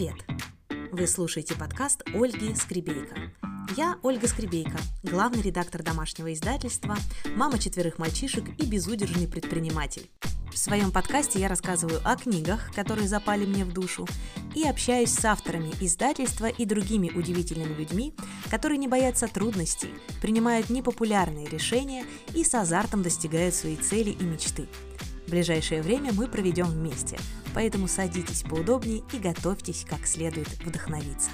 Привет! Вы слушаете подкаст Ольги Скребейко. Я Ольга Скребейко, главный редактор домашнего издательства, мама четверых мальчишек и безудержный предприниматель. В своем подкасте я рассказываю о книгах, которые запали мне в душу, и общаюсь с авторами издательства и другими удивительными людьми, которые не боятся трудностей, принимают непопулярные решения и с азартом достигают своей цели и мечты. В ближайшее время мы проведем вместе, поэтому садитесь поудобнее и готовьтесь как следует вдохновиться.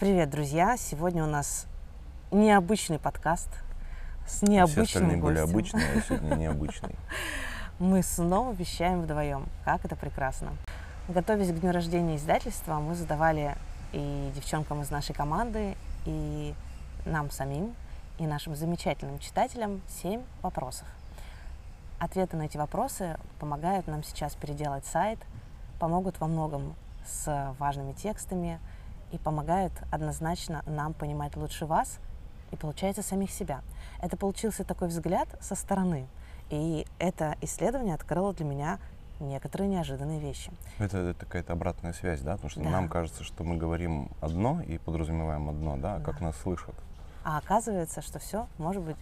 Привет, друзья! Сегодня у нас необычный подкаст с необычным Все остальные были гостем. обычные, а сегодня необычный. Мы снова вещаем вдвоем. Как это прекрасно. Готовясь к дню рождения издательства, мы задавали и девчонкам из нашей команды, и нам самим, и нашим замечательным читателям семь вопросов. Ответы на эти вопросы помогают нам сейчас переделать сайт, помогут во многом с важными текстами и помогают однозначно нам понимать лучше вас и, получается, самих себя. Это получился такой взгляд со стороны, и это исследование открыло для меня некоторые неожиданные вещи. Это, это какая-то обратная связь, да? Потому что Да. нам кажется, что мы говорим одно и подразумеваем одно, да? А как Да. нас слышат? А оказывается, что все может быть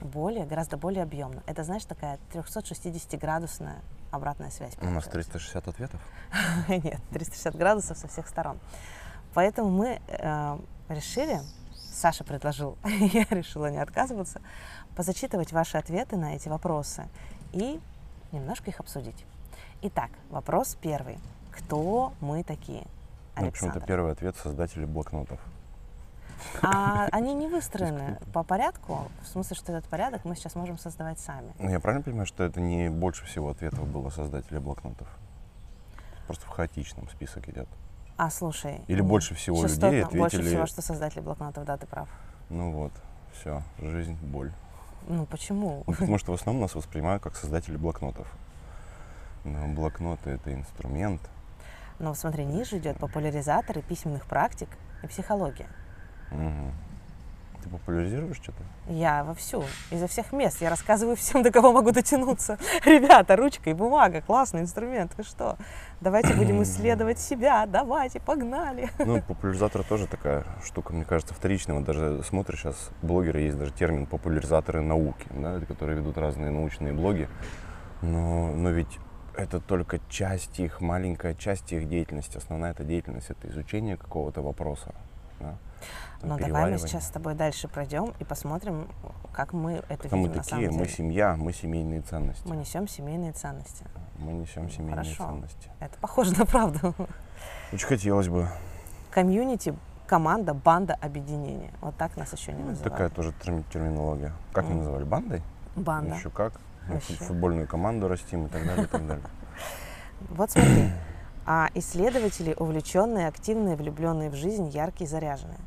более, гораздо более объемно. Это, знаешь, такая 360-градусная обратная связь. У нас получается. 360 ответов. Нет, 360 градусов со всех сторон. Поэтому мы э, решили, Саша предложил, я решила не отказываться, позачитывать ваши ответы на эти вопросы и немножко их обсудить. Итак, вопрос первый. Кто мы такие? Ну, в общем-то, Александр. первый ответ создатели блокнотов. А они не выстроены по порядку, в смысле, что этот порядок мы сейчас можем создавать сами. Ну, я правильно понимаю, что это не больше всего ответов было создателей блокнотов? Просто в хаотичном список идет. А, слушай. Или нет, больше всего людей Больше ответили- всего, что создатели блокнотов, да, ты прав. Ну вот, все, жизнь, боль. Ну, почему? Ну, потому что в основном нас воспринимают как создатели блокнотов. Но блокноты это инструмент. Но смотри, ниже идет популяризаторы письменных практик и психология. Мгм. Ты популяризируешь что-то? Я вовсю, изо всех мест. Я рассказываю всем, до кого могу дотянуться. Ребята, ручка и бумага, классный инструмент. Вы что? Давайте будем исследовать себя. Давайте, погнали. Ну, популяризатор тоже такая штука, мне кажется, вторичная. Вот даже смотришь, сейчас блогеры есть даже термин популяризаторы науки, да, которые ведут разные научные блоги. Но, но ведь это только часть их, маленькая часть их деятельности. Основная эта деятельность это изучение какого-то вопроса. Да? Но давай мы сейчас с тобой дальше пройдем и посмотрим, как мы это Кто мы видим на самом такие? Мы деле. семья, мы семейные ценности. Мы несем семейные ценности. Мы несем семейные Хорошо. ценности. Это похоже на правду. Очень хотелось бы. Комьюнити, команда, банда, объединение. Вот так нас еще не Ну, называют. такая тоже терм- терминология. Как мы Мгм. называли? Бандой? Банда. Еще как? Мы Вообще. фут- футбольную команду растим и так далее, и так далее. Вот смотри. А исследователи увлеченные, активные, влюбленные в жизнь, яркие, заряженные.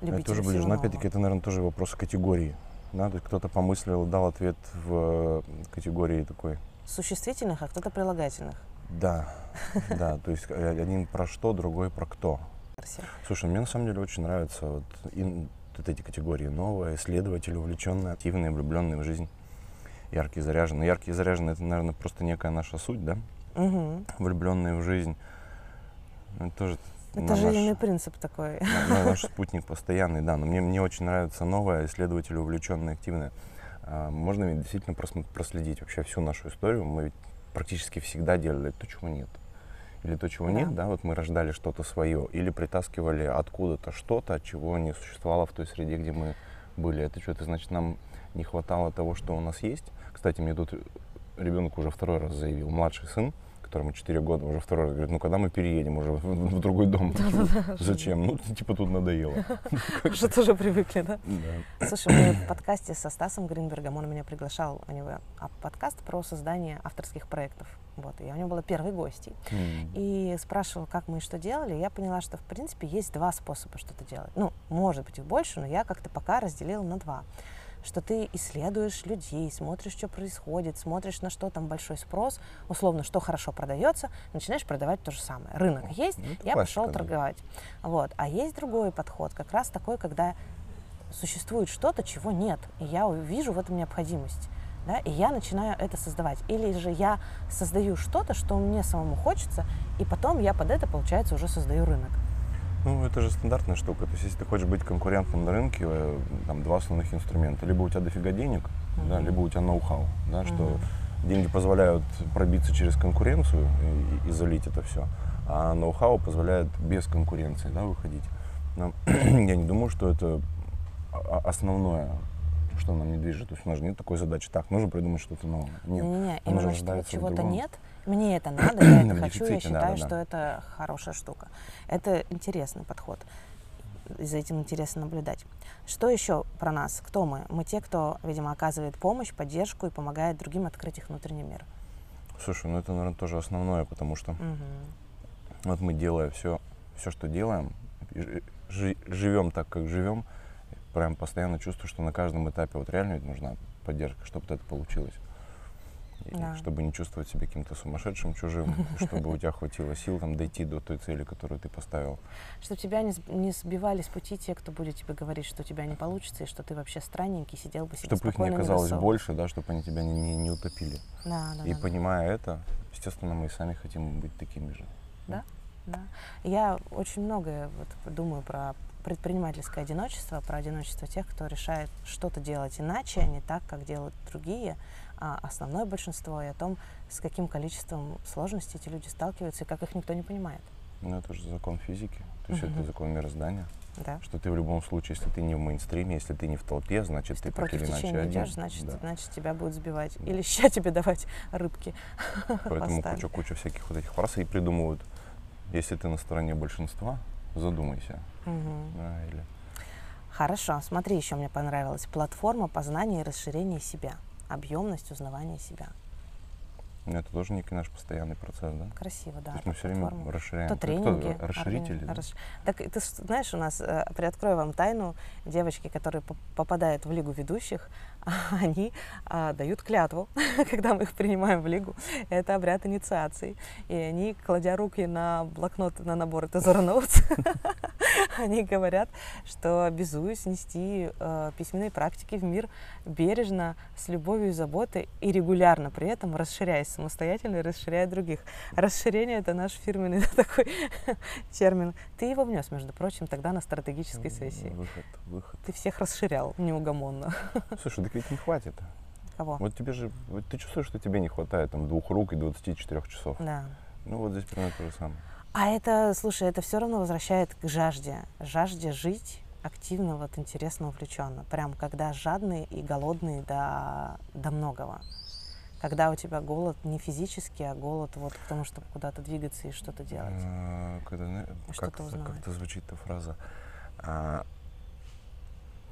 Это Любители тоже ближе. Но опять-таки это, наверное, тоже вопрос категории. Да? То есть кто-то помыслил, дал ответ в э, категории такой. Существительных, а кто-то прилагательных. Да, да. То есть э, один про что, другой про кто. Слушай, мне на самом деле очень нравятся вот, ин- вот эти категории. Новые, исследователи, увлеченные, активные, влюбленные в жизнь, яркие, заряженные. Яркие, заряженные это, наверное, просто некая наша суть, да? Мгм. Влюбленные в жизнь. Ну, Это тоже Это наш- жизненный принцип такой. На- на- наш спутник постоянный, да. Но мне, мне очень нравится новое, исследователи увлеченные, активные. А, Можно ведь действительно проследить вообще всю нашу историю. Мы ведь практически всегда делали то, чего нет. Или то, чего Да. нет, да, вот мы рождали что-то свое, или притаскивали откуда-то что-то, чего не существовало в той среде, где мы были. Это что, это значит, нам не хватало того, что у нас есть. Кстати, мне тут ребенок уже второй раз заявил, младший сын, которому 4 года, уже второй раз говорит, ну когда мы переедем уже в, в другой дом? Зачем? Ну, типа тут надоело. Уже тоже привыкли, да? Да. Слушай, мы в подкасте со Стасом Гринбергом, он меня приглашал, у него подкаст про создание авторских проектов. Вот, и я у него была первой гостьей. М. И спрашивал, как мы и что делали. Я поняла, что, в принципе, есть два способа что-то делать. Ну, может быть, их больше, но я как-то пока разделила на два. Что ты исследуешь людей, смотришь, что происходит, смотришь, на что там большой спрос, условно, что хорошо продается, начинаешь продавать то же самое. Рынок есть, Ну, я классика, пошел да. торговать. Вот. А есть другой подход, как раз такой, когда существует что-то, чего нет, и я вижу в этом необходимость. Да, и я начинаю это создавать. Или же я создаю что-то, что мне самому хочется, и потом я под это, получается, уже создаю рынок. Ну, это же стандартная штука. То есть, если ты хочешь быть конкурентным на рынке, э, там два основных инструмента. Либо у тебя дофига денег, да, Мгм. либо у тебя ноу-хау, да, что Мгм. деньги позволяют пробиться через конкуренцию и, и залить это все, а ноу-хау позволяет без конкуренции да, выходить. Но я не думаю, что это основное, что нам не движет. То есть у нас же нет такой задачи. Так, нужно придумать что-то новое. Нет. Оно же именно что чего-то нет, мне это надо, я это хочу, я считаю, да, да. что это хорошая штука. Это интересный подход. И за этим интересно наблюдать. Что еще про нас? Кто мы? Мы те, кто, видимо, оказывает помощь, поддержку и помогает другим открыть их внутренний мир. Слушай, ну это, наверное, тоже основное, потому что Мгм. Вот мы делая все, все, что делаем, живем так, как живем, прям постоянно чувствую, что на каждом этапе вот реально ведь нужна поддержка, чтобы это получилось. Да. Чтобы не чувствовать себя каким-то сумасшедшим, чужим, чтобы у тебя хватило сил там дойти до той цели, которую ты поставил. Чтобы тебя не, не сбивали с пути те, кто будет тебе говорить, что у тебя не получится, и что ты вообще странненький, сидел бы себе Чтобы их не оказалось больше, да, чтобы они тебя не, не, не утопили. Да, да, и да. понимая это, естественно, мы и сами хотим быть такими же. Да. Я очень многое вот думаю про предпринимательское одиночество, про одиночество тех, кто решает что-то делать иначе, а не так, как делают другие, основное большинство, и о том, с каким количеством сложностей эти люди сталкиваются и как их никто не понимает. Ну, это же закон физики, то есть Мгм. это закон мироздания. Да? Что ты в любом случае, если ты не в мейнстриме, если ты не в толпе, значит Если ты ты так или иначе течения один. идешь, значит, Да. значит тебя будут сбивать. Да. Или ща тебе давать рыбки. Поэтому куча-куча всяких вот этих фраз и придумывают. Если ты на стороне большинства, задумайся. Мгм. Да, или... Хорошо, смотри, еще мне понравилась платформа познания и расширения себя, объемность узнавания себя. Ну, это тоже некий наш постоянный процесс, да? Красиво, да. То есть мы все время расширяем. То тренинги. кто? Расширители. да? расш- Так ты знаешь, у нас, э, приоткрою вам тайну, девочки, которые поп- попадают в лигу ведущих, они а, дают клятву, когда мы их принимаем в лигу. Это обряд инициации. И они, кладя руки на блокнот, на набор Тезора они говорят, что обязуюсь нести э, письменные практики в мир бережно, с любовью и заботой, и регулярно при этом расширяясь самостоятельно и расширяя других. Расширение — это наш фирменный такой термин. Ты его внес, между прочим, тогда на стратегической сессии. Выход, выход. Ты всех расширял неугомонно. Слушай, так ведь не хватит. Кого? Вот тебе же, вот ты чувствуешь, что тебе не хватает там двух рук и 24 часов. Да. Ну вот здесь примерно то же самое. А это, слушай, это все равно возвращает к жажде. Жажде жить активно, вот интересно, увлеченно. Прям когда жадный и голодный до, до многого. Когда у тебя голод не физический, а голод вот к тому, чтобы куда-то двигаться и что-то делать. А, когда, зна- Что-то как, узнавать. как-то звучит эта фраза. А,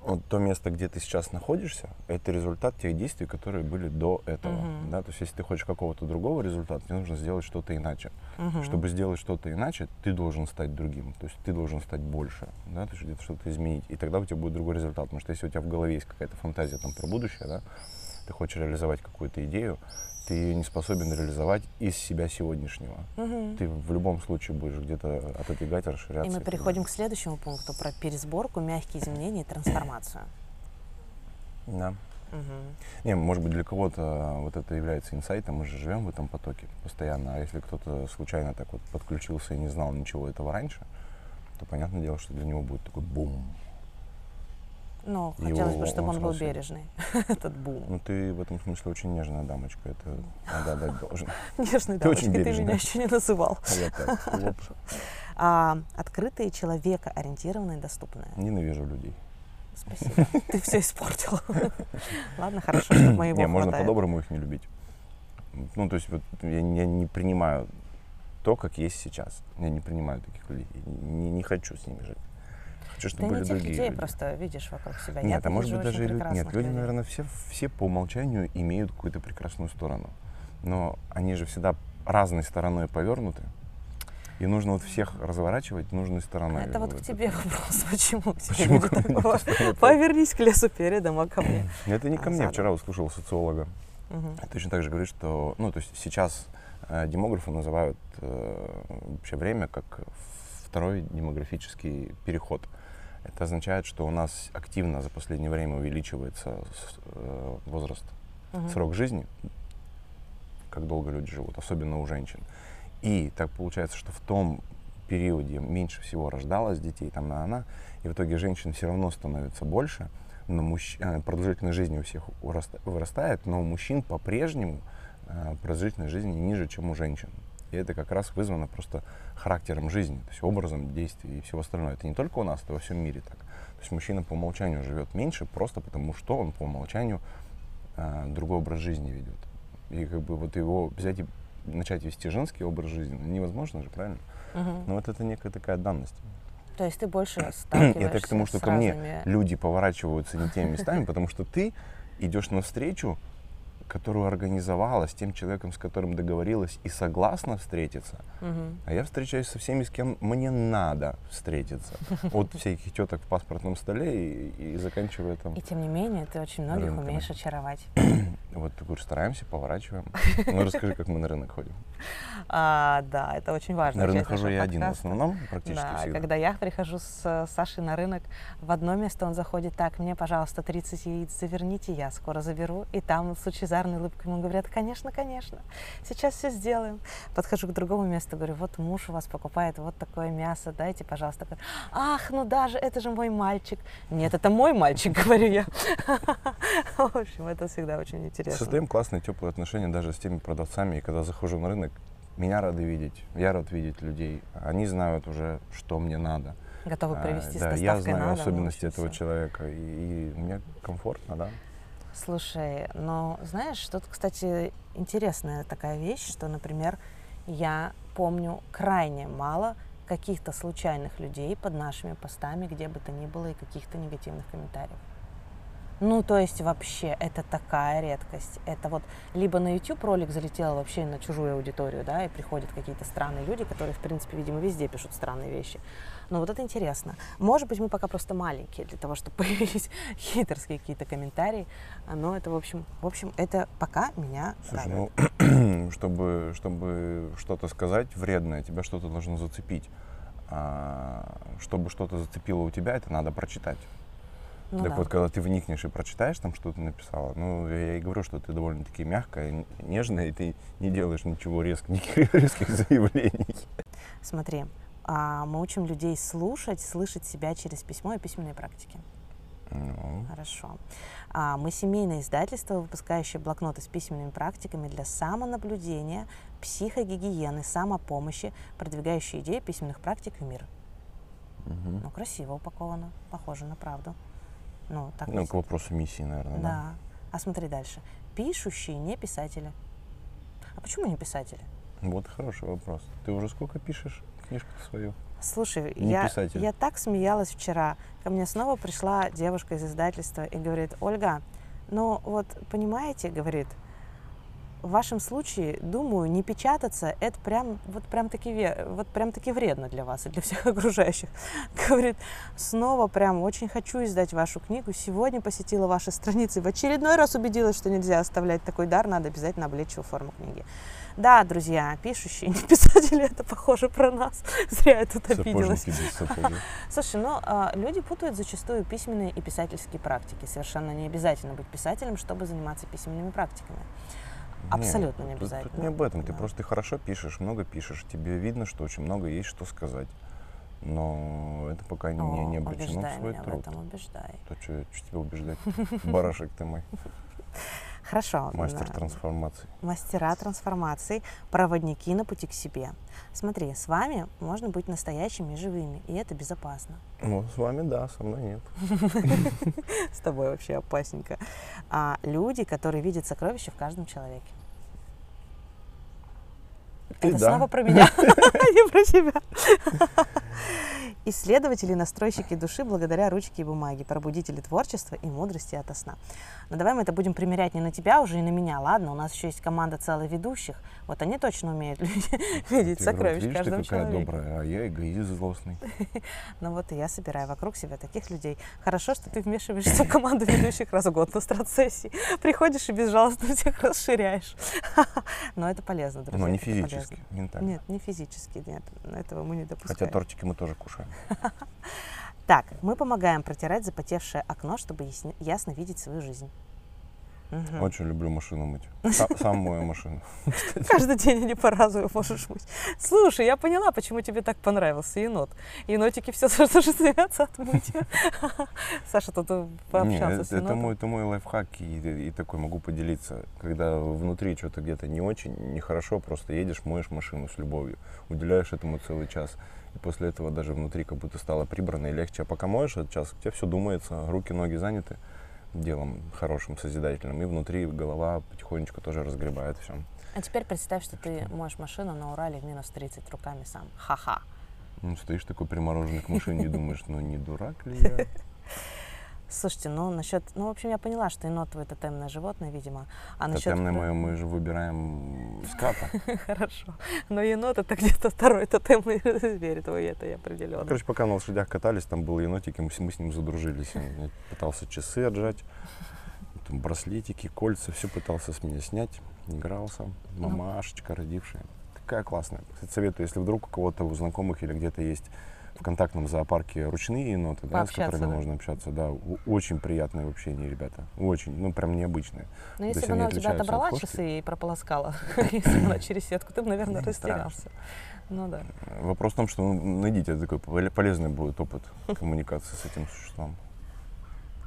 вот то место, где ты сейчас находишься, это результат тех действий, которые были до этого. Мгм. Да? То есть, если ты хочешь какого-то другого результата, тебе нужно сделать что-то иначе. Мгм. Чтобы сделать что-то иначе, ты должен стать другим. То есть ты должен стать больше, да, то есть где-то что-то изменить. И тогда у тебя будет другой результат. Потому что если у тебя в голове есть какая-то фантазия там про будущее, да, ты хочешь реализовать какую-то идею, ты ее не способен реализовать из себя сегодняшнего. Мгм. Ты в любом случае будешь где-то отодвигать, расширяться. И мы переходим к следующему пункту про пересборку, мягкие изменения и трансформацию. Да. Мгм. Не, может быть, для кого-то вот это является инсайтом, мы же живем в этом потоке постоянно, а если кто-то случайно так вот подключился и не знал ничего этого раньше, то понятное дело, что для него будет такой бум. Ну, Его хотелось бы, чтобы он он был себе- бережный, этот бум. Ну, ты в этом смысле очень нежная дамочка, это надо отдать должен. Очень дамочкой, ты меня еще не называл. А я так. А, открытые, человекоориентированные, доступные. Ненавижу людей. Спасибо. Ты все испортил. Ладно, хорошо, что моего Не, можно по-доброму их не любить. Ну, то есть вот я, я не принимаю то, как есть сейчас. Я не принимаю таких людей. Не, не хочу с ними жить. Хочу, чтобы Ты были не тех другие людей люди. просто видишь вокруг себя. Нет, Я а может быть даже очень люди, нет, люди, людей. наверное, все, все по умолчанию имеют какую-то прекрасную сторону. Но они же всегда разной стороной повернуты. И нужно вот всех разворачивать нужной стороной. Это вот к тебе вопрос, почему Почему тебе мне? такого? Повернись к лесу передом, а ко мне. Это не А, ко мне. задом. Вчера услышал социолога. Мгм. Точно так же говорит, что, ну, то есть сейчас э, демографы называют э, вообще время как второй демографический переход. Это означает, что у нас активно за последнее время увеличивается э, возраст, Мгм. срок жизни, как долго люди живут, особенно у женщин. И так получается, что в том периоде меньше всего рождалось детей, там на она, и в итоге женщин все равно становится больше, но мужч- э, продолжительность жизни у всех вырастает, но у мужчин по-прежнему э, продолжительность жизни ниже, чем у женщин. И это как раз вызвано просто характером жизни, то есть образом действий и всего остального. Это не только у нас, это во всем мире так. То есть мужчина по умолчанию живет меньше, просто потому что он по умолчанию э, другой образ жизни ведет. И как бы вот его взять и начать вести женский образ жизни ну, невозможно же, правильно? Мгм. Но вот это некая такая данность. То есть ты больше сталкиваешься Это к тому, что ко мне люди поворачиваются не теми местами, потому что ты идешь навстречу, которую организовала с тем человеком, с которым договорилась и согласна встретиться. Мгм. А я встречаюсь со всеми, с кем мне надо встретиться. От всяких теток в паспортном столе и, и заканчивая там. И тем не менее, ты очень многих Рынками. умеешь очаровать. Вот, ты говоришь, стараемся, поворачиваем. Ну, расскажи, как мы на рынок ходим. А, да, это очень важно. На рынок хожу я один в основном, практически Да, всегда. когда я прихожу с э, Сашей на рынок, в одно место он заходит, так, мне, пожалуйста, 30 яиц заверните, я скоро заберу. И там с лучезарной улыбкой ему говорят, конечно, конечно, сейчас все сделаем. Подхожу к другому месту, говорю, вот муж у вас покупает вот такое мясо, дайте, пожалуйста. Ах, ну даже, это же мой мальчик. Нет, это мой мальчик, говорю я. В общем, это всегда очень интересно. Создаем классные, теплые отношения даже с теми продавцами. И когда захожу на рынок, меня рады видеть, я рад видеть людей. Они знают уже, что мне надо. Готовы А, привести с да, я на знаю в особенности этого всё. человека, и, и мне комфортно, да. Слушай, но знаешь, тут, кстати, интересная такая вещь, что, например, я помню крайне мало каких-то случайных людей под нашими постами, где бы то ни было, и каких-то негативных комментариев. Ну, то есть вообще это такая редкость. Это вот либо на YouTube ролик залетел вообще на чужую аудиторию, да, и приходят какие-то странные люди, которые, в принципе, видимо, везде пишут странные вещи. Но вот это интересно. Может быть, мы пока просто маленькие для того, чтобы появились хитрские какие-то комментарии. Но это, в общем, в общем, это пока меня Слушай, радует. ну, чтобы, чтобы что-то сказать вредное, тебя что-то должно зацепить. А, чтобы что-то зацепило у тебя, это надо прочитать. Ну так да. вот, когда ты вникнешь и прочитаешь там, что ты написала, ну, я и говорю, что ты довольно-таки мягкая, нежная, и ты не делаешь ничего резких, никаких резких заявлений. Смотри, а, мы учим людей слушать, слышать себя через письмо и письменные практики. Ну, Хорошо. А, Мы семейное издательство, выпускающее блокноты с письменными практиками для самонаблюдения, психогигиены, самопомощи, продвигающие идеи письменных практик в мир. мгм. Ну, красиво упаковано, похоже на правду. Ну, так Ну, к вопросу миссии, наверное, да? Да. А смотри дальше. Пишущие не писатели. А почему не писатели? Вот хороший вопрос. Ты уже сколько пишешь книжку свою? Слушай, Не я, писатель. я так смеялась вчера. Ко мне снова пришла девушка из издательства и говорит, Ольга, ну вот понимаете, говорит, в вашем случае, думаю, не печататься, это прям, вот прям таки, вот прям таки вредно для вас и для всех окружающих. Говорит, снова прям очень хочу издать вашу книгу. Сегодня посетила ваши страницы. В очередной раз убедилась, что нельзя оставлять такой дар, надо обязательно облечь его форму книги. Да, друзья, пишущие, не писатели, это похоже про нас. Зря я тут обиделась. Слушай, ну а, люди путают зачастую письменные и писательские практики. Совершенно не обязательно быть писателем, чтобы заниматься письменными практиками. Абсолютно не тут- Тут, обязательно. не об этом. Ты Да. просто хорошо пишешь, много пишешь. Тебе видно, что очень много есть что сказать. Но это пока не, О, не обречено убеждай в свой меня в труд. этом, убеждай. То что, тебя убеждать? Барашек ты мой. Хорошо. Мастер трансформации. Мастера трансформации, проводники на пути к себе. Смотри, с вами можно быть настоящими и живыми, и это безопасно. Ну, с вами да, со мной нет. С тобой вообще опасненько. А люди, которые видят сокровища в каждом человеке. Ты это да. снова про меня, а не про себя. исследователи и настройщики души благодаря ручке и бумаге, пробудители творчества и мудрости ото сна. Но давай мы это будем примерять не на тебя уже и на меня, ладно? У нас еще есть команда целых ведущих. Вот они точно умеют видеть сокровища каждого ты какая добрая, а я эгоист злостный. Ну вот и я собираю вокруг себя таких людей. Хорошо, что ты вмешиваешься в команду ведущих раз в год на страцессии. Приходишь и безжалостно всех расширяешь. Но это полезно, друзья. Но не физически, ментально. Нет, не физически, нет. Этого мы не допускаем. Хотя тортики мы тоже кушаем. Так, мы помогаем протирать запотевшее окно, чтобы ясно видеть свою жизнь. Мгм. Очень люблю машину мыть. Са- Сам мою машину. Каждый день они по разу её можешь мыть. Слушай, я поняла, почему тебе так понравился енот. Енотики все тоже стремятся отмыть. Саша тут э, Не, пообщался с это, это енотом. мой, это мой лайфхак и, и такой могу поделиться. Когда внутри что-то где-то не очень, нехорошо, просто едешь, моешь машину с любовью, уделяешь этому целый час. И после этого даже внутри как будто стало прибрано и легче. А пока моешь этот час, у тебя все думается, руки, ноги заняты делом хорошим, созидательным. И внутри голова потихонечку тоже разгребает все. А теперь представь, что ты моешь машину на Урале в минус 30 руками сам. Ха-ха. Ну, стоишь такой примороженный к машине и думаешь, ну не дурак ли я? Слушайте, ну насчет... Ну, в общем, я поняла, что енот твое тотемное животное, видимо. А насчет... Тотемное мое мы же выбираем ската. Хорошо. Но енот это где-то второй тотемный зверь твой, это я определенно. Короче, пока на лошадях катались, там был енотик, и мы с, ним задружились. Он пытался часы отжать, там браслетики, кольца, все пытался с меня снять. Игрался. Ну. Мамашечка родившая. Такая классная. Кстати, советую, если вдруг у кого-то у знакомых или где-то есть в контактном зоопарке ручные еноты, да, с которыми да. можно общаться, да, очень приятное в общении, ребята. Очень, ну прям необычное. Но То если бы она у тебя от отобрала кошки? часы и прополоскала, если бы она через сетку, ты бы, наверное, растерялся. Ну да. Вопрос в том, что ну, найдите такой поле- полезный будет опыт коммуникации с этим существом.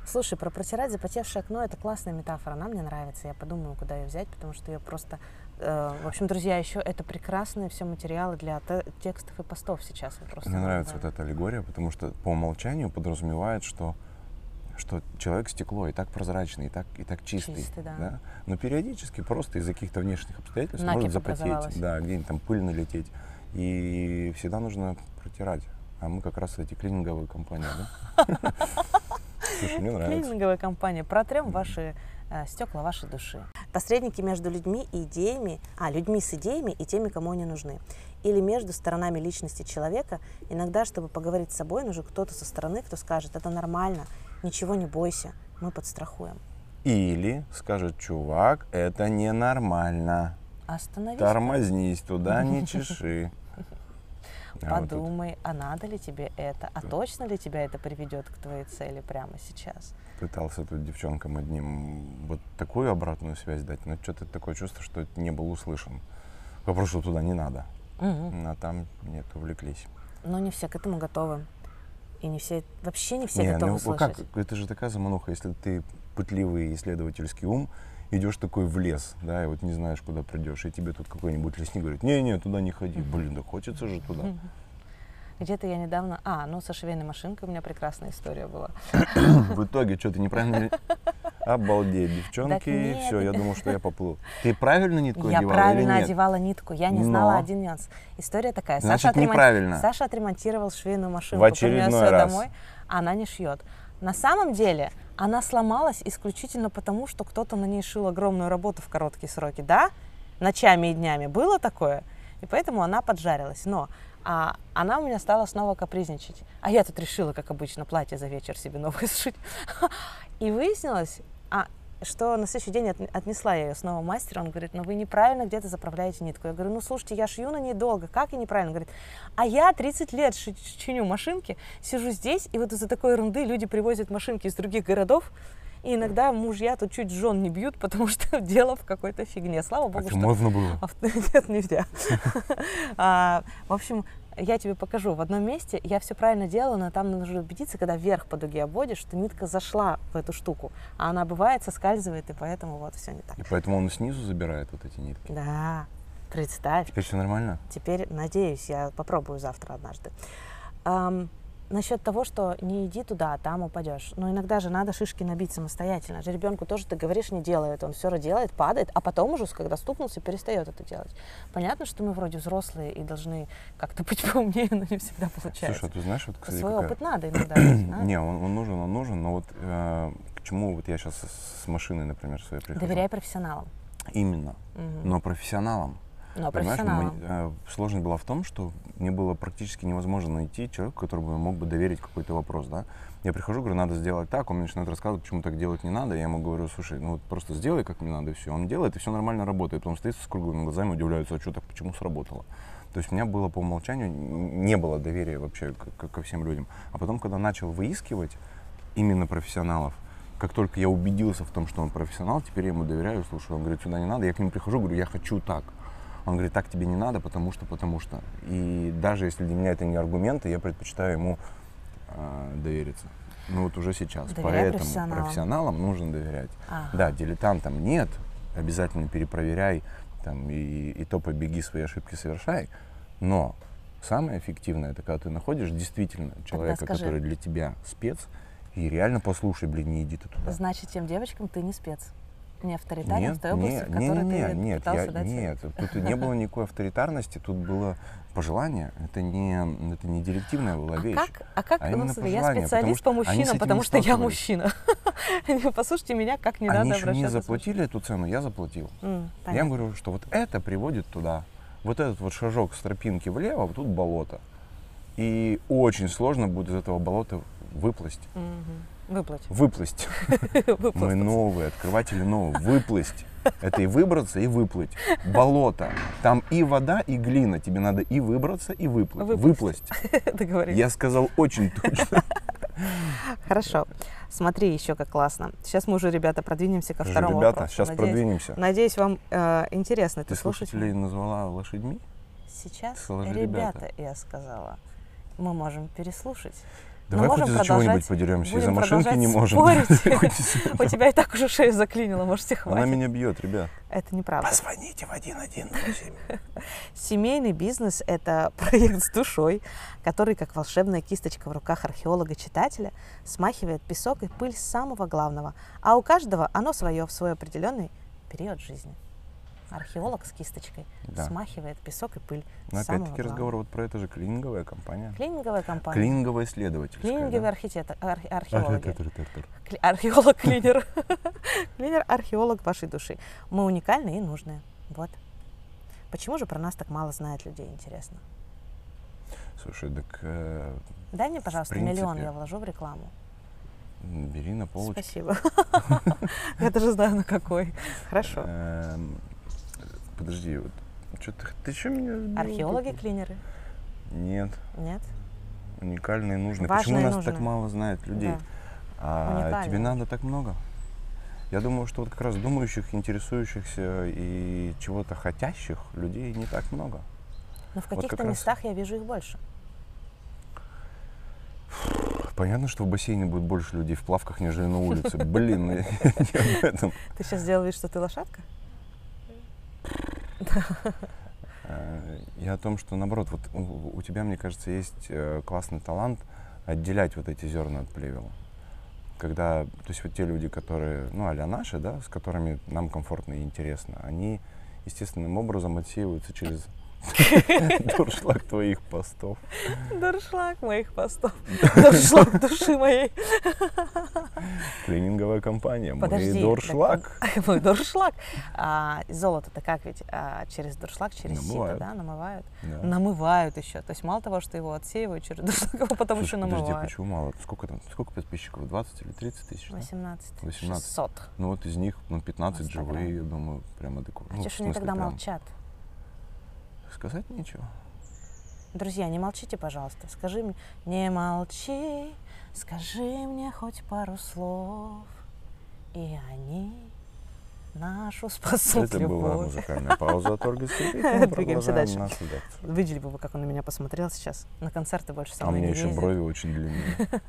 Слушай, про протирать запотевшее окно это классная метафора. Она мне нравится. Я подумаю, куда ее взять, потому что ее просто. э, в общем, друзья, еще это прекрасные все материалы для те- текстов и постов сейчас. Просто Мне нравится вот да. эта аллегория, потому что по умолчанию подразумевает, что что человек стекло и так прозрачный, и так, и так чистый. Чистый, да. Но периодически просто из-за каких-то внешних обстоятельств Накипь может запотеть, да, где-нибудь там пыль налететь. И всегда нужно протирать. А мы как раз эти клининговые компании, да? Слушай, мне нравится. Клининговая компания. Протрем ваши э, стекла вашей души. Посредники между людьми и идеями, а, людьми с идеями и теми, кому они нужны. Или между сторонами личности человека. Иногда, чтобы поговорить с собой, нужен кто-то со стороны, кто скажет, это нормально, ничего не бойся, мы подстрахуем. Или скажет, чувак, это ненормально. Остановись, Тормознись, туда не чеши. А вот подумай, а надо ли тебе это, а точно ли тебя это приведет к твоей цели прямо сейчас. пытался тут девчонкам одним вот такую обратную связь дать, но что-то такое чувство, что не был услышан. Вопрос, что туда не надо. Мгм. А там нет, увлеклись. Но не все к этому готовы. И не все, вообще не все Не, готовы ну слышать. как, это же такая замануха, если ты пытливый исследовательский ум, идешь такой в лес, да, и вот не знаешь, куда придешь, и тебе тут какой-нибудь лесник говорит, не-не, туда не ходи. Блин, да хочется же туда. Где-то я недавно... А, ну со швейной машинкой у меня прекрасная история была. В итоге, что ты неправильно... Обалдеть, девчонки, все, я думал, что я поплыл. Ты правильно нитку я одевала правильно или нет? одевала нитку. Я не знала Но. один нюанс. История такая. Значит, Саша, отремон- неправильно. Саша отремонтировал швейную машинку. В очередной раз. домой, а она не шьет. На самом деле она сломалась исключительно потому, что кто-то на ней шил огромную работу в короткие сроки. Да? Ночами и днями было такое. И поэтому она поджарилась. Но а, она у меня стала снова капризничать. А я тут решила, как обычно, платье за вечер себе новое сшить. И выяснилось, а, что на следующий день от- отнесла я ее снова мастеру. Он говорит, ну вы неправильно где-то заправляете нитку. Я говорю, ну слушайте, я шью на ней долго, как я неправильно? Он говорит, а я 30 лет чиню машинки, сижу здесь, и вот из-за такой ерунды люди привозят машинки из других городов, и иногда мужья тут чуть жен не бьют, потому что дело в какой-то фигне. Слава богу, Так что можно было. Нет, нельзя. А, В общем, я тебе покажу. В одном месте я все правильно делала, но там нужно убедиться, когда вверх по дуге обводишь, что нитка зашла в эту штуку. А она бывает, соскальзывает, и поэтому вот все не так. И поэтому он снизу забирает вот эти нитки. Да, представь. Теперь все нормально? Теперь, надеюсь, я попробую завтра однажды. Насчет того, что не иди туда, а там упадешь. Но иногда же надо шишки набить самостоятельно. Же ребенку тоже ты говоришь, не делает. Он все делает, падает, а потом уже, когда стукнулся, перестает это делать. Понятно, что мы вроде взрослые и должны как-то быть поумнее, но не всегда получается. Слушай, а ты знаешь, вот, кстати, Свой какая- опыт надо иногда. надо. Не, он, он нужен, он нужен, но вот э, к чему вот я сейчас с, машиной, например, своей прихожу. Доверяй профессионалам. Именно. Мгм. Но профессионалам. Но Понимаешь, профессионалам. мы- э, сложность была в том, что мне было практически невозможно найти человека, которому мог бы доверить какой-то вопрос, да. Я прихожу, говорю, надо сделать так, он мне начинает рассказывать, почему так делать не надо. Я ему говорю, слушай, ну вот просто сделай, как мне надо, и все. Он делает, и все нормально работает. Он стоит с круглыми глазами, удивляется, а что так, почему сработало? То есть у меня было по умолчанию, не было доверия вообще к- к- ко всем людям. А потом, когда начал выискивать именно профессионалов, как только я убедился в том, что он профессионал, теперь я ему доверяю, слушаю, он говорит, сюда не надо, я к нему прихожу, говорю, я хочу так. Он говорит, так тебе не надо, потому что, потому что. И даже если для меня это не аргументы, я предпочитаю ему э, довериться. Ну вот уже сейчас. Доверяй Поэтому профессионалам. профессионалам нужно доверять. Ага. Да, дилетантам нет, обязательно перепроверяй, там, и, и то побеги, свои ошибки совершай. Но самое эффективное, это когда ты находишь действительно человека, скажи. который для тебя спец, и реально послушай, блин, не иди ты туда. Значит, тем девочкам ты не спец. Не авторитарен Нет, в той области, нет, в которой не, ты не, нет, пытался я, дать нет, тут не было никакой авторитарности, тут было пожелание, это не, это не директивная была А вещь. как, а как, а ну, смотри, я специалист по они мужчинам, потому не что я мужчина. Послушайте меня, как не Они надо не обращаться с заплатили эту цену, я заплатил. Я им говорю, что вот это приводит туда. Вот этот вот шажок с тропинки влево, вот тут болото. И очень сложно будет из этого болота выплыть. Выплыть. Выплыть. Мы новые, открыватели новые. Выплыть. Это и выбраться, и выплыть. Болото. Там и вода, и глина. Тебе надо и выбраться, и выплыть. Выплыть. Договорились. Я сказал очень точно. Хорошо. Смотри, еще как классно. Сейчас мы уже, ребята, продвинемся ко второму Ребята, вопросу. сейчас Надеюсь- продвинемся. Надеюсь, вам э, интересно это Ты слушать. слушателей назвала лошадьми? Сейчас, Сказала, ребята, ребята. я сказала, мы можем переслушать. Давай можем хоть из-за чего-нибудь подеремся. Из-за машинки не можем. У тебя и так уже шею заклинило, можете Она хватит. меня бьет, ребят. Это неправда. Позвоните в 118. Семейный бизнес – это проект с душой, который, как волшебная кисточка в руках археолога-читателя, смахивает песок и пыль самого главного, а у каждого оно свое в свой определенный период жизни. Археолог с кисточкой Да. смахивает песок и пыль Но опять-таки разговор вот про это же клининговая компания. Клининговая компания. Клининговая исследовательская. Клининговые да? архитектор, архе- археологи. Архитектор. Кли- Археолог-клинер. Клинер-археолог вашей души. Мы уникальны и нужны. Вот. Почему же про нас так мало знает людей, интересно? Слушай, так э, Дай мне, пожалуйста, принципе. миллион, я вложу в рекламу. бери на полочку. Спасибо. Я даже знаю, на какой. Хорошо. Подожди, вот что ты, ты что меня сбила тут? Археологи-клинеры? Нет, Нет? уникальные нужные. Важные Почему нас нужные. так мало знает людей? Да. А Уникальные. тебе надо так много? Я думаю, что вот как раз думающих, интересующихся и чего-то хотящих людей не так много. Но в Вот каких-то как раз- местах я вижу их больше. Понятно, что в бассейне будет больше людей в плавках, нежели на улице. Блин, не об этом. Ты сейчас сделал вид, что ты лошадка? Я о том, что наоборот, вот у, у тебя, мне кажется, есть э, классный талант отделять вот эти зерна от плевела. Когда, то есть вот те люди, которые, ну, а наши, да, с которыми нам комфортно и интересно, они естественным образом отсеиваются через дуршлаг твоих постов. Дуршлаг моих постов. Дуршлаг души моей. Клининговая компания, Подожди. дуршлаг. так, Мой дуршлаг. А, Золото-то как ведь? А, через дуршлаг, через сито, да, намывают? Да. Намывают еще. То есть мало того, что его отсеивают через дуршлаг, его потом Слушай, еще подожди, намывают. почему мало? Сколько там, сколько подписчиков? 20 или 30 тысяч? да? 18. 18. 600. Ну вот из них, ну, 15 Инстаграм. живые, я думаю, прям адекватно. А Ну, в ж они тогда прям молчат? Сказать нечего. Друзья, не молчите, пожалуйста. Скажи мне, не молчи, скажи мне хоть пару слов, и они нашу спасут Это была любовь. музыкальная пауза от Ольги Двигаемся дальше. нашу лекцию. Видели бы вы, как он на меня посмотрел сейчас. На концерты больше со А у мной меня еще ездит. брови очень длинные.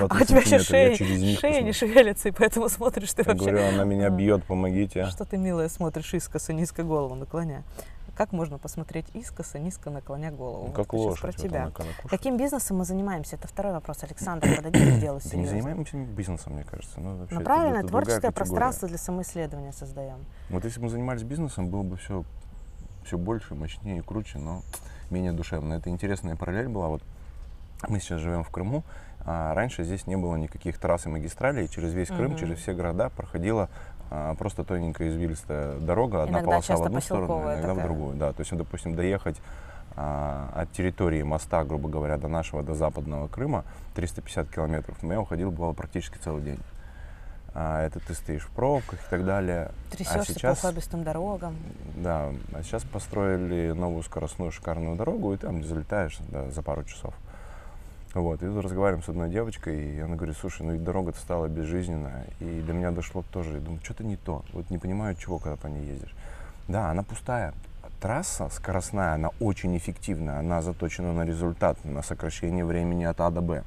А 20 у тебя еще шея, я шея не шевелится, и поэтому смотришь ты Я вообще. говорю, она меня А. бьет, помогите. Что ты, милая, смотришь искоса, низко голову наклоняя. Как можно посмотреть искоса, низко наклоня голову? Ну, как Вот лошадь. про вот тебя. она когда кушает. Каким бизнесом мы занимаемся? Это второй вопрос. Александр, подойдите к делу Да не серьезно. занимаемся бизнесом, мне кажется. Ну, вообще, Ну это- правильно, это творческое пространство для самоисследования создаем. Вот если бы мы занимались бизнесом, было бы все, все больше, мощнее и круче, но менее душевно. Это интересная параллель была. Вот мы сейчас живем в Крыму, а раньше здесь не было никаких трасс и магистралей. Через весь Крым, Мгм. через все города проходила а, просто тоненькая извилистая дорога, одна Иногда полоса в одну сторону, иногда в такая. другую. Да, то есть, допустим, доехать а, от территории моста, грубо говоря, до нашего, до западного Крыма 350 километров, но я уходил, бывало, практически целый день. А, это ты стоишь в пробках и так далее. Трясешься сейчас- по ухабистым дорогам. Да, а сейчас построили новую скоростную шикарную дорогу, и там залетаешь да, за пару часов. Вот, и тут разговариваем с одной девочкой, и она говорит, слушай, ну и дорога-то стала безжизненная, и до меня дошло тоже, я думаю, что-то не то, вот не понимаю, чего, когда по ней ездишь. Да, она пустая. Трасса скоростная, она очень эффективная, она заточена на результат, на сокращение времени от А до Б.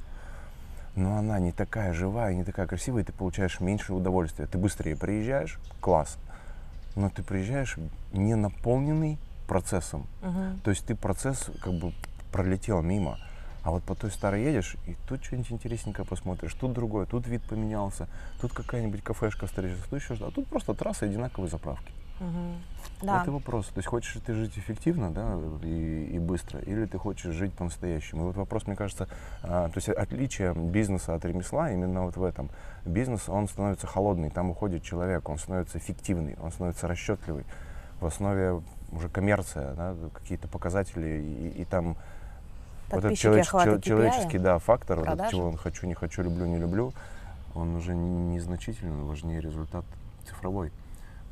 Но она не такая живая, не такая красивая, и ты получаешь меньше удовольствия. Ты быстрее приезжаешь, класс, но ты приезжаешь не наполненный процессом. Мгм. То есть ты процесс как бы пролетел мимо. А вот по той старой едешь, и тут что-нибудь интересненькое посмотришь, тут другое, тут вид поменялся, тут какая-нибудь кафешка встретишься, тут еще что-то. А тут просто трасса и одинаковые заправки. Мгм. Да. И вопрос. То есть хочешь ты жить эффективно, да, и, и быстро, или ты хочешь жить по-настоящему. И вот вопрос, мне кажется, а, то есть отличие бизнеса от ремесла именно вот в этом. Бизнес, он становится холодный, там уходит человек, он становится эффективный, он становится расчетливый. В основе уже коммерция, да, какие-то показатели, и, и там вот этот человеч- человеческий да, фактор, вот от продажи. чего он хочу, не хочу, люблю, не люблю, он уже незначительно, важнее результат цифровой.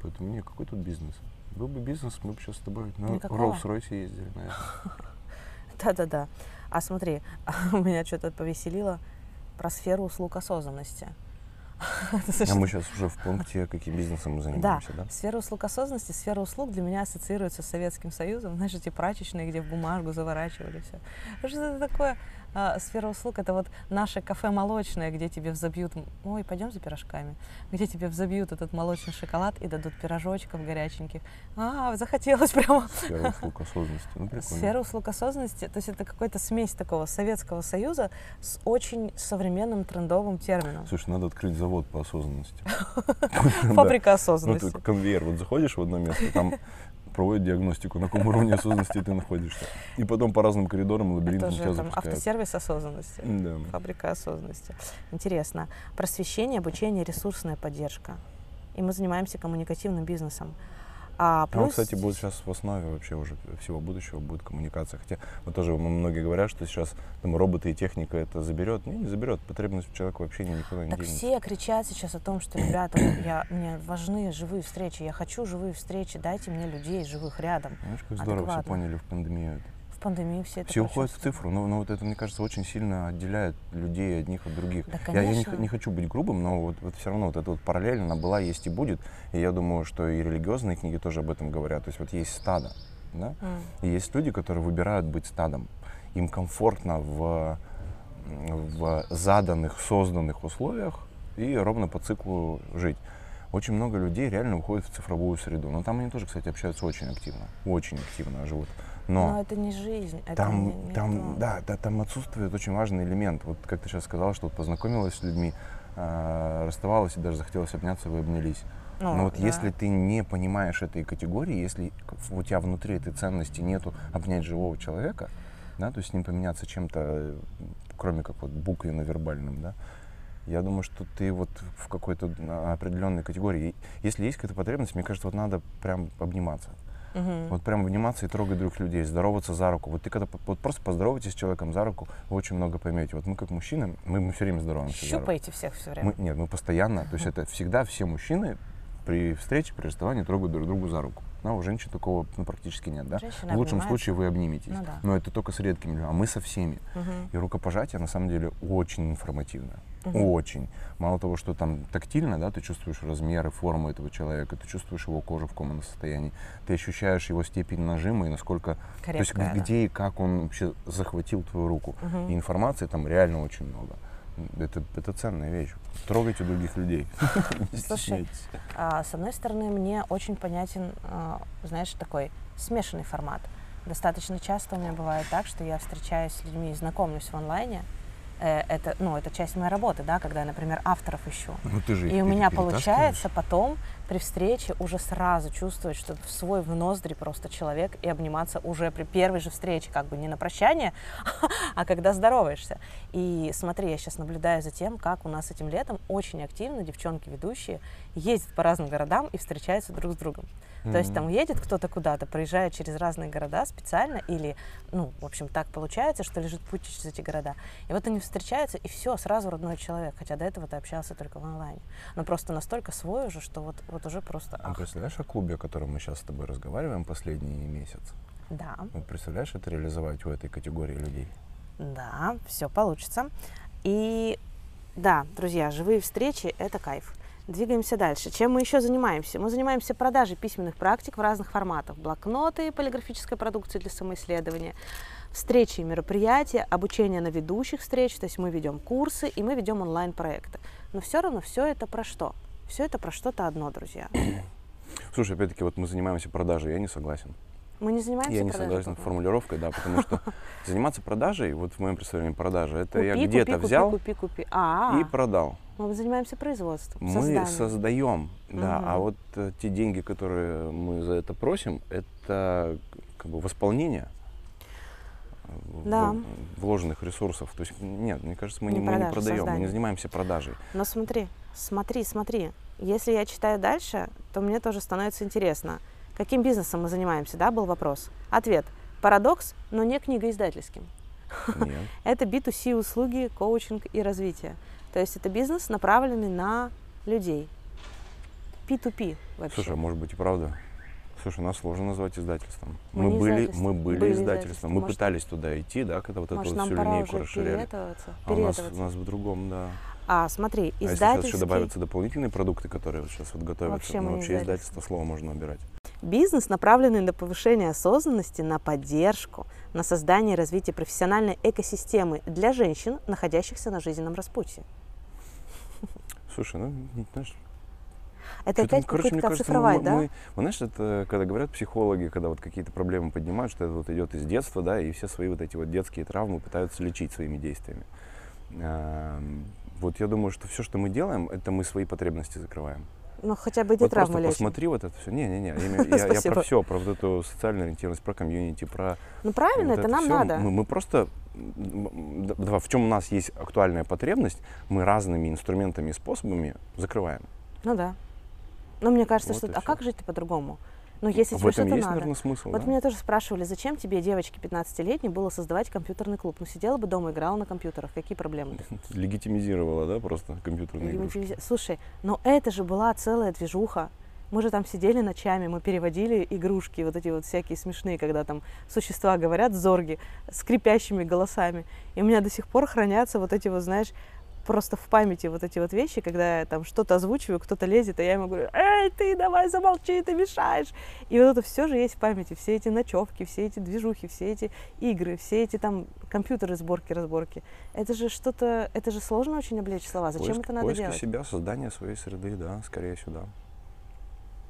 Поэтому не, какой тут бизнес? Был бы бизнес, мы бы сейчас с тобой на. Роллс-Ройсе ездили, наверное. Да-да-да. А смотри, меня что-то повеселило про сферу услуг осознанности. А мы сейчас уже в пункте, каким бизнесом мы занимаемся, да? Сфера услуг осознанности, сфера услуг для меня ассоциируется с Советским Союзом. Знаешь, эти прачечные, где в бумажку заворачивали все. Что это такое? А, сфера услуг это вот наше кафе молочное, где тебе взобьют, ой, пойдем за пирожками, где тебе взобьют этот молочный шоколад и дадут пирожочков горяченьких. А, захотелось прямо. Сфера услуг осознанности. Ну, прикольно. Сфера услуг осознанности, то есть это какая-то смесь такого Советского Союза с очень современным трендовым термином. Слушай, надо открыть завод по осознанности. Фабрика Ну, осознанности. конвейер, вот заходишь в одно место, там проводят диагностику, на каком уровне осознанности ты находишься. И потом по разным коридорам Это лабиринтам тебя там запускают. автосервис осознанности. Да. Фабрика осознанности. Интересно. Просвещение, обучение, ресурсная поддержка. И мы занимаемся коммуникативным бизнесом. А А плюс... он, кстати, будет сейчас в основе вообще уже всего будущего, будет коммуникация. Хотя вот тоже многие говорят, что сейчас там, роботы и техника это заберет. Не, не заберет. Потребность у человека вообще никуда не Так денется. все кричат сейчас о том, что, ребята, я, мне важны живые встречи, я хочу живые встречи, дайте мне людей живых рядом. Знаешь, как здорово все адекватно. поняли в пандемию. В пандемии все это Все уходят в цифру, но, но вот это, мне кажется, очень сильно отделяет людей одних от других. Да, я я не, конечно. не хочу быть грубым, но вот, вот все равно вот эта вот параллель, она была, есть и будет. И я думаю, что и религиозные книги тоже об этом говорят. То есть вот есть стадо, да? М. И есть люди, которые выбирают быть стадом. Им комфортно в, в заданных, созданных условиях и ровно по циклу жить. Очень много людей реально уходят в цифровую среду. Но там они тоже, кстати, общаются очень активно. Очень активно живут. Но это не жизнь. это Там, не- не там, то. да, да, там отсутствует очень важный элемент. Вот как ты сейчас сказала, что вот познакомилась с людьми, а, расставалась и даже захотелось обняться, вы обнялись. Ну, Но вот да. если ты не понимаешь этой категории, если у тебя внутри этой ценности нету обнять живого человека, да, то есть с ним поменяться чем-то, э, кроме как вот буквенно-вербальным, да, я думаю, что ты вот в какой-то а, определенной категории. Если есть какая-то потребность, мне кажется, вот надо прям обниматься. Мгм. Вот прям обниматься и трогать других людей, здороваться за руку. Вот ты когда вот просто поздоровайтесь с человеком за руку, вы очень много поймете. Вот мы как мужчины, мы, мы все время здороваемся. Щупаете всех все время. Мы, нет, мы постоянно, то есть это всегда все мужчины при встрече, при расставании трогают друг другу за руку. Да, у женщин такого ну, практически нет, да? В лучшем обнимаются. случае вы обниметесь. Ну да. Но это только с редкими людьми, а мы со всеми. Мгм. И рукопожатие на самом деле очень информативно. Мгм. Очень. Мало того, что там тактильно, да, ты чувствуешь размеры, форму этого человека, ты чувствуешь его кожу в каком она состоянии, ты ощущаешь его степень нажима и насколько, то есть Крепкая, да. где и как он вообще захватил твою руку. Мгм. И информации там реально очень много. Это, это ценная вещь. Трогайте других людей. Слушай. А, с одной стороны, мне очень понятен, а, знаешь, такой смешанный формат. Достаточно часто у меня бывает так, что я встречаюсь с людьми, знакомлюсь в онлайне. Э, Это, ну, это часть моей работы, да, когда я, например, авторов ищу. Ну ты же И у меня получается потом при встрече уже сразу чувствовать, что в свой в ноздри просто человек и обниматься уже при первой же встрече, как бы не на прощание, а когда здороваешься. И смотри, я сейчас наблюдаю за тем, как у нас этим летом очень активно девчонки-ведущие ездят по разным городам и встречаются друг с другом. То есть там едет кто-то куда-то, проезжает через разные города специально, или, ну, в общем, так получается, что лежит путь через эти города. И вот они встречаются, и все, сразу родной человек, хотя до этого ты общался только в онлайне. Но просто настолько свой уже, что вот, вот уже просто... А ах, представляешь о клубе, о котором мы сейчас с тобой разговариваем последний месяц? да, Вот представляешь, это реализовать у этой категории людей? да, все получится. И да, друзья, живые встречи – это кайф. Двигаемся дальше. Чем мы еще занимаемся? Мы занимаемся продажей письменных практик в разных форматах. Блокноты, полиграфическая продукция для самоисследования, встречи и мероприятия, обучение на ведущих встреч, то есть мы ведем курсы и мы ведем онлайн-проекты. Но все равно все это про что? Все это про что-то одно, друзья. Слушай, опять-таки, вот мы занимаемся продажей, я не согласен. Мы не занимаемся Я не продажей согласен с формулировкой, да, потому что заниматься продажей, вот в моем представлении продажи, это я Купи, где-то купи, взял Купи, купи, купи. А, и продал. мы занимаемся производством, Мы созданием. создаем, да, а Мгм. вот э, те деньги, которые мы за это просим, это как бы восполнение Да. вложенных ресурсов. То есть нет, мне кажется, мы не, Не мы не продаем, мы создание. не занимаемся продажей. Но смотри, смотри, смотри. Если я читаю дальше, то мне тоже становится интересно. Каким бизнесом мы занимаемся, да, был вопрос. Ответ. Парадокс, но не книгоиздательским. Нет. Это B2C услуги, коучинг и развитие. То есть это бизнес, направленный на людей. P2P вообще. Слушай, а может быть и правда. Слушай, нас сложно назвать издательством. Мы Мы, были, издательство. мы были, Были издательством. Мы Может- пытались туда идти, да, когда вот эту Может, вот всю линейку расширяли. А у нас, у нас в другом, да. А, смотри, А если еще добавятся дополнительные продукты, которые вот сейчас вот готовятся, Вообще ну, вообще издательство. издательство слова можно убирать. Бизнес, направленный на повышение осознанности, на поддержку, на создание и развитие профессиональной экосистемы для женщин, находящихся на жизненном распутье. Слушай, ну, знаешь, Это опять короче, попытка кажется, мы, оцифровать, мы- да? мы- вот знаешь, это когда говорят психологи, когда вот какие-то проблемы поднимают, что это вот идет из детства, да, и все свои вот эти вот детские травмы пытаются лечить своими действиями. Эм, Вот я думаю, что все, что мы делаем, это мы свои потребности закрываем. Ну, хотя бы эти вот травмы лечим. посмотри вот это все. Не-не-не, я, я- я про все, про вот эту социальную ориентированность, про комьюнити, про Ну, правильно, вот это нам всё. надо. Мы, мы просто, да, в чем у нас есть актуальная потребность, мы разными инструментами и способами закрываем. Ну да. Но мне кажется, Вот что... А как жить-то по-другому? Ну, если тебе что-то есть, надо. наверное, смысл. Вот да? меня тоже спрашивали, зачем тебе, девочке 15-летней, было создавать компьютерный клуб? Ну, сидела бы дома, играла на компьютерах. Какие проблемы? Легитимизировала, да, просто компьютерные игрушки. Легитимизи- Слушай, но это же была целая движуха. Мы же там сидели ночами, мы переводили игрушки, вот эти вот всякие смешные, когда там существа говорят, зорги, скрипящими голосами. И у меня до сих пор хранятся вот эти вот, знаешь, просто в памяти вот эти вот вещи, когда я там что-то озвучиваю, кто-то лезет, а я ему говорю, эй, ты давай замолчи, ты мешаешь. И вот это все же есть в памяти, все эти ночевки, все эти движухи, все эти игры, все эти там компьютеры, сборки, разборки. Это же что-то, это же сложно очень облечь слова. Зачем Поиск- это надо поиски делать? себя, создание своей среды, да, скорее сюда.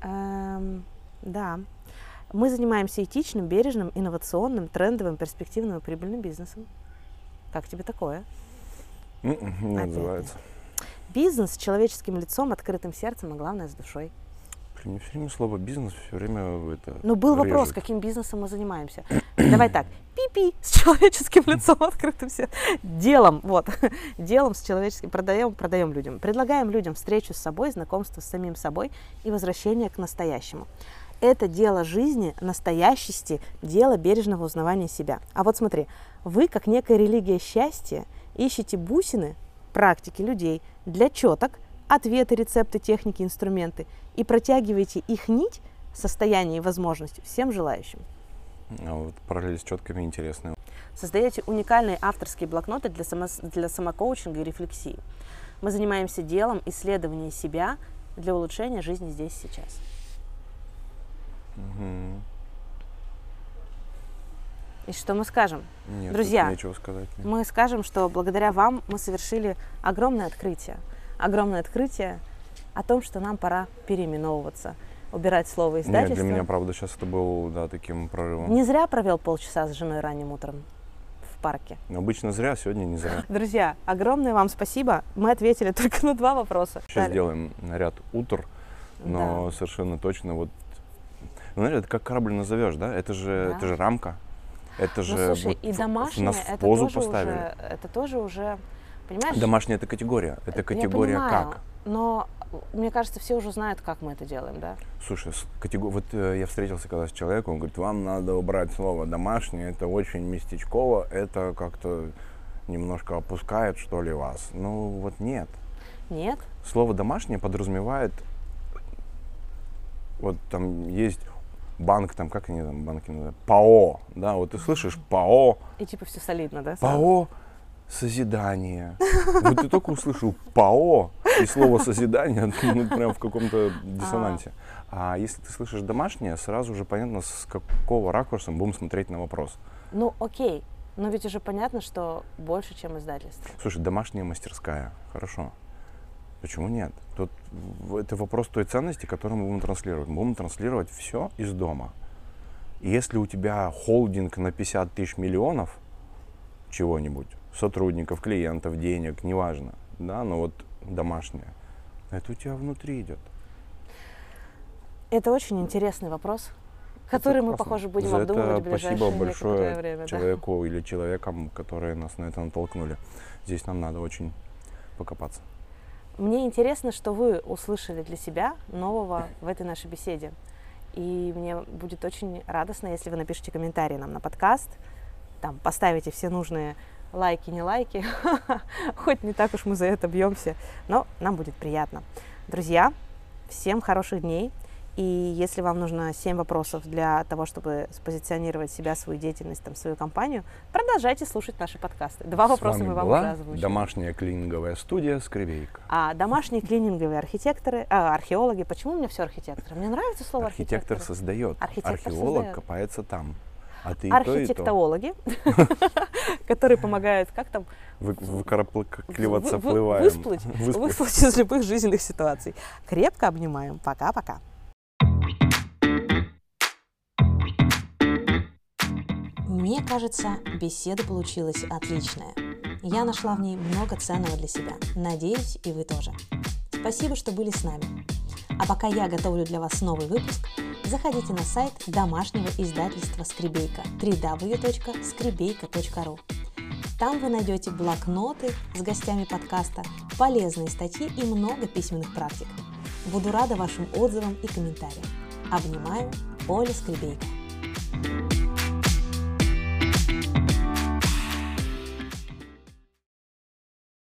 Эм, да. Мы занимаемся этичным, бережным, инновационным, трендовым, перспективным и прибыльным бизнесом. Как тебе такое? Не отзывается. Бизнес с человеческим лицом, открытым сердцем, а главное с душой. Блин, все время слово бизнес все время это. Ну, был вопрос, режет. каким бизнесом мы занимаемся. Давай так, пи-пи с человеческим лицом, открытым сердцем. Делом, вот, делом с человеческим, продаем, продаем людям. Предлагаем людям встречу с собой, знакомство с самим собой и возвращение к настоящему. Это дело жизни, настоящести, дело бережного узнавания себя. А вот смотри, вы, как некая религия счастья, ищете бусины, практики людей для четок, ответы, рецепты, техники, инструменты и протягиваете их нить, состояние и возможность всем желающим. А вот параллель с четками интересная. Создаете уникальные авторские блокноты для, само, для самокоучинга и рефлексии. Мы занимаемся делом исследования себя для улучшения жизни здесь и сейчас. Мгм. И что мы скажем? Нет, Друзья, нечего сказать. нет. Мы скажем, что благодаря вам мы совершили огромное открытие. Огромное открытие о том, что нам пора переименовываться, убирать слово Нет, издательство. для меня, правда, сейчас это был, да, таким прорывом. Не зря провел полчаса с женой ранним утром в парке. Обычно зря, сегодня не зря. Друзья, огромное вам спасибо. Мы ответили только на два вопроса. Сейчас Далее. сделаем ряд утр, но совершенно точно вот... Ну, знаешь, это как корабль назовешь, да? Это же, Да. это же рамка. Это Ну, же слушай, вот и домашнее нас в это позу тоже поставили. уже, это тоже уже, понимаешь? Домашняя это категория. Это Я категория понимаю, как? Но мне кажется, все уже знают, как мы это делаем, да? Слушай, с- катего- вот э, я встретился когда с человеком, он говорит, вам надо убрать слово домашнее, это очень местечково, это как-то немножко опускает, что ли, вас. Ну, вот нет. Нет? Слово домашнее подразумевает, вот там есть банк, там, как они там, банки называют, ПАО, да, вот ты слышишь ПАО, И типа все солидно, да? ПАО созидание. Вот ты только услышал ПАО и слово созидание, ну, прям в каком-то диссонансе. А если ты слышишь домашнее, сразу же понятно, с какого ракурса мы будем смотреть на вопрос. Ну, окей. Но ведь уже понятно, что больше, чем издательство. Слушай, домашняя мастерская, хорошо. Почему нет? Тут в- это вопрос той ценности, которую мы будем транслировать. Мы будем транслировать все из дома. И если у тебя холдинг на 50 тысяч миллионов чего-нибудь, сотрудников, клиентов, денег, неважно, да, но вот домашнее, это у тебя внутри идет. Это очень интересный вопрос, который мы, классно. похоже, будем За обдумывать в это ближайшее спасибо большое время. да. человеку или человекам, которые нас на это натолкнули. Здесь нам надо очень покопаться. Мне интересно, что вы услышали для себя нового в этой нашей беседе. И мне будет очень радостно, если вы напишите комментарий нам на подкаст, там поставите все нужные лайки, не лайки. Хоть не так уж мы за это бьемся, но нам будет приятно. Друзья, всем хороших дней. И если вам нужно 7 вопросов для того, чтобы спозиционировать себя, свою деятельность, там, свою компанию, продолжайте слушать наши подкасты. Два С вопроса мы вам была уже озвучили. домашняя клининговая студия «Скребейка». А домашние клининговые архитекторы, а, археологи, почему у меня все архитекторы? Мне нравится слово Архитектор архитектор. создает, Архитектор археолог создает. копается там. А ты. Архитектологи, которые помогают, как там, Вы, выкарабкиваться вы- вы- плываем. Высплыть из любых жизненных ситуаций. Крепко обнимаем. Пока-пока. Мне кажется, беседа получилась отличная. Я нашла в ней много ценного для себя. Надеюсь, и вы тоже. Спасибо, что были с нами. А пока я готовлю для вас новый выпуск, заходите на сайт домашнего издательства «Скребейка» www.скребейка.ру. Там вы найдете блокноты с гостями подкаста, полезные статьи и много письменных практик. Буду рада вашим отзывам и комментариям. Обнимаю, Оля Скребейка.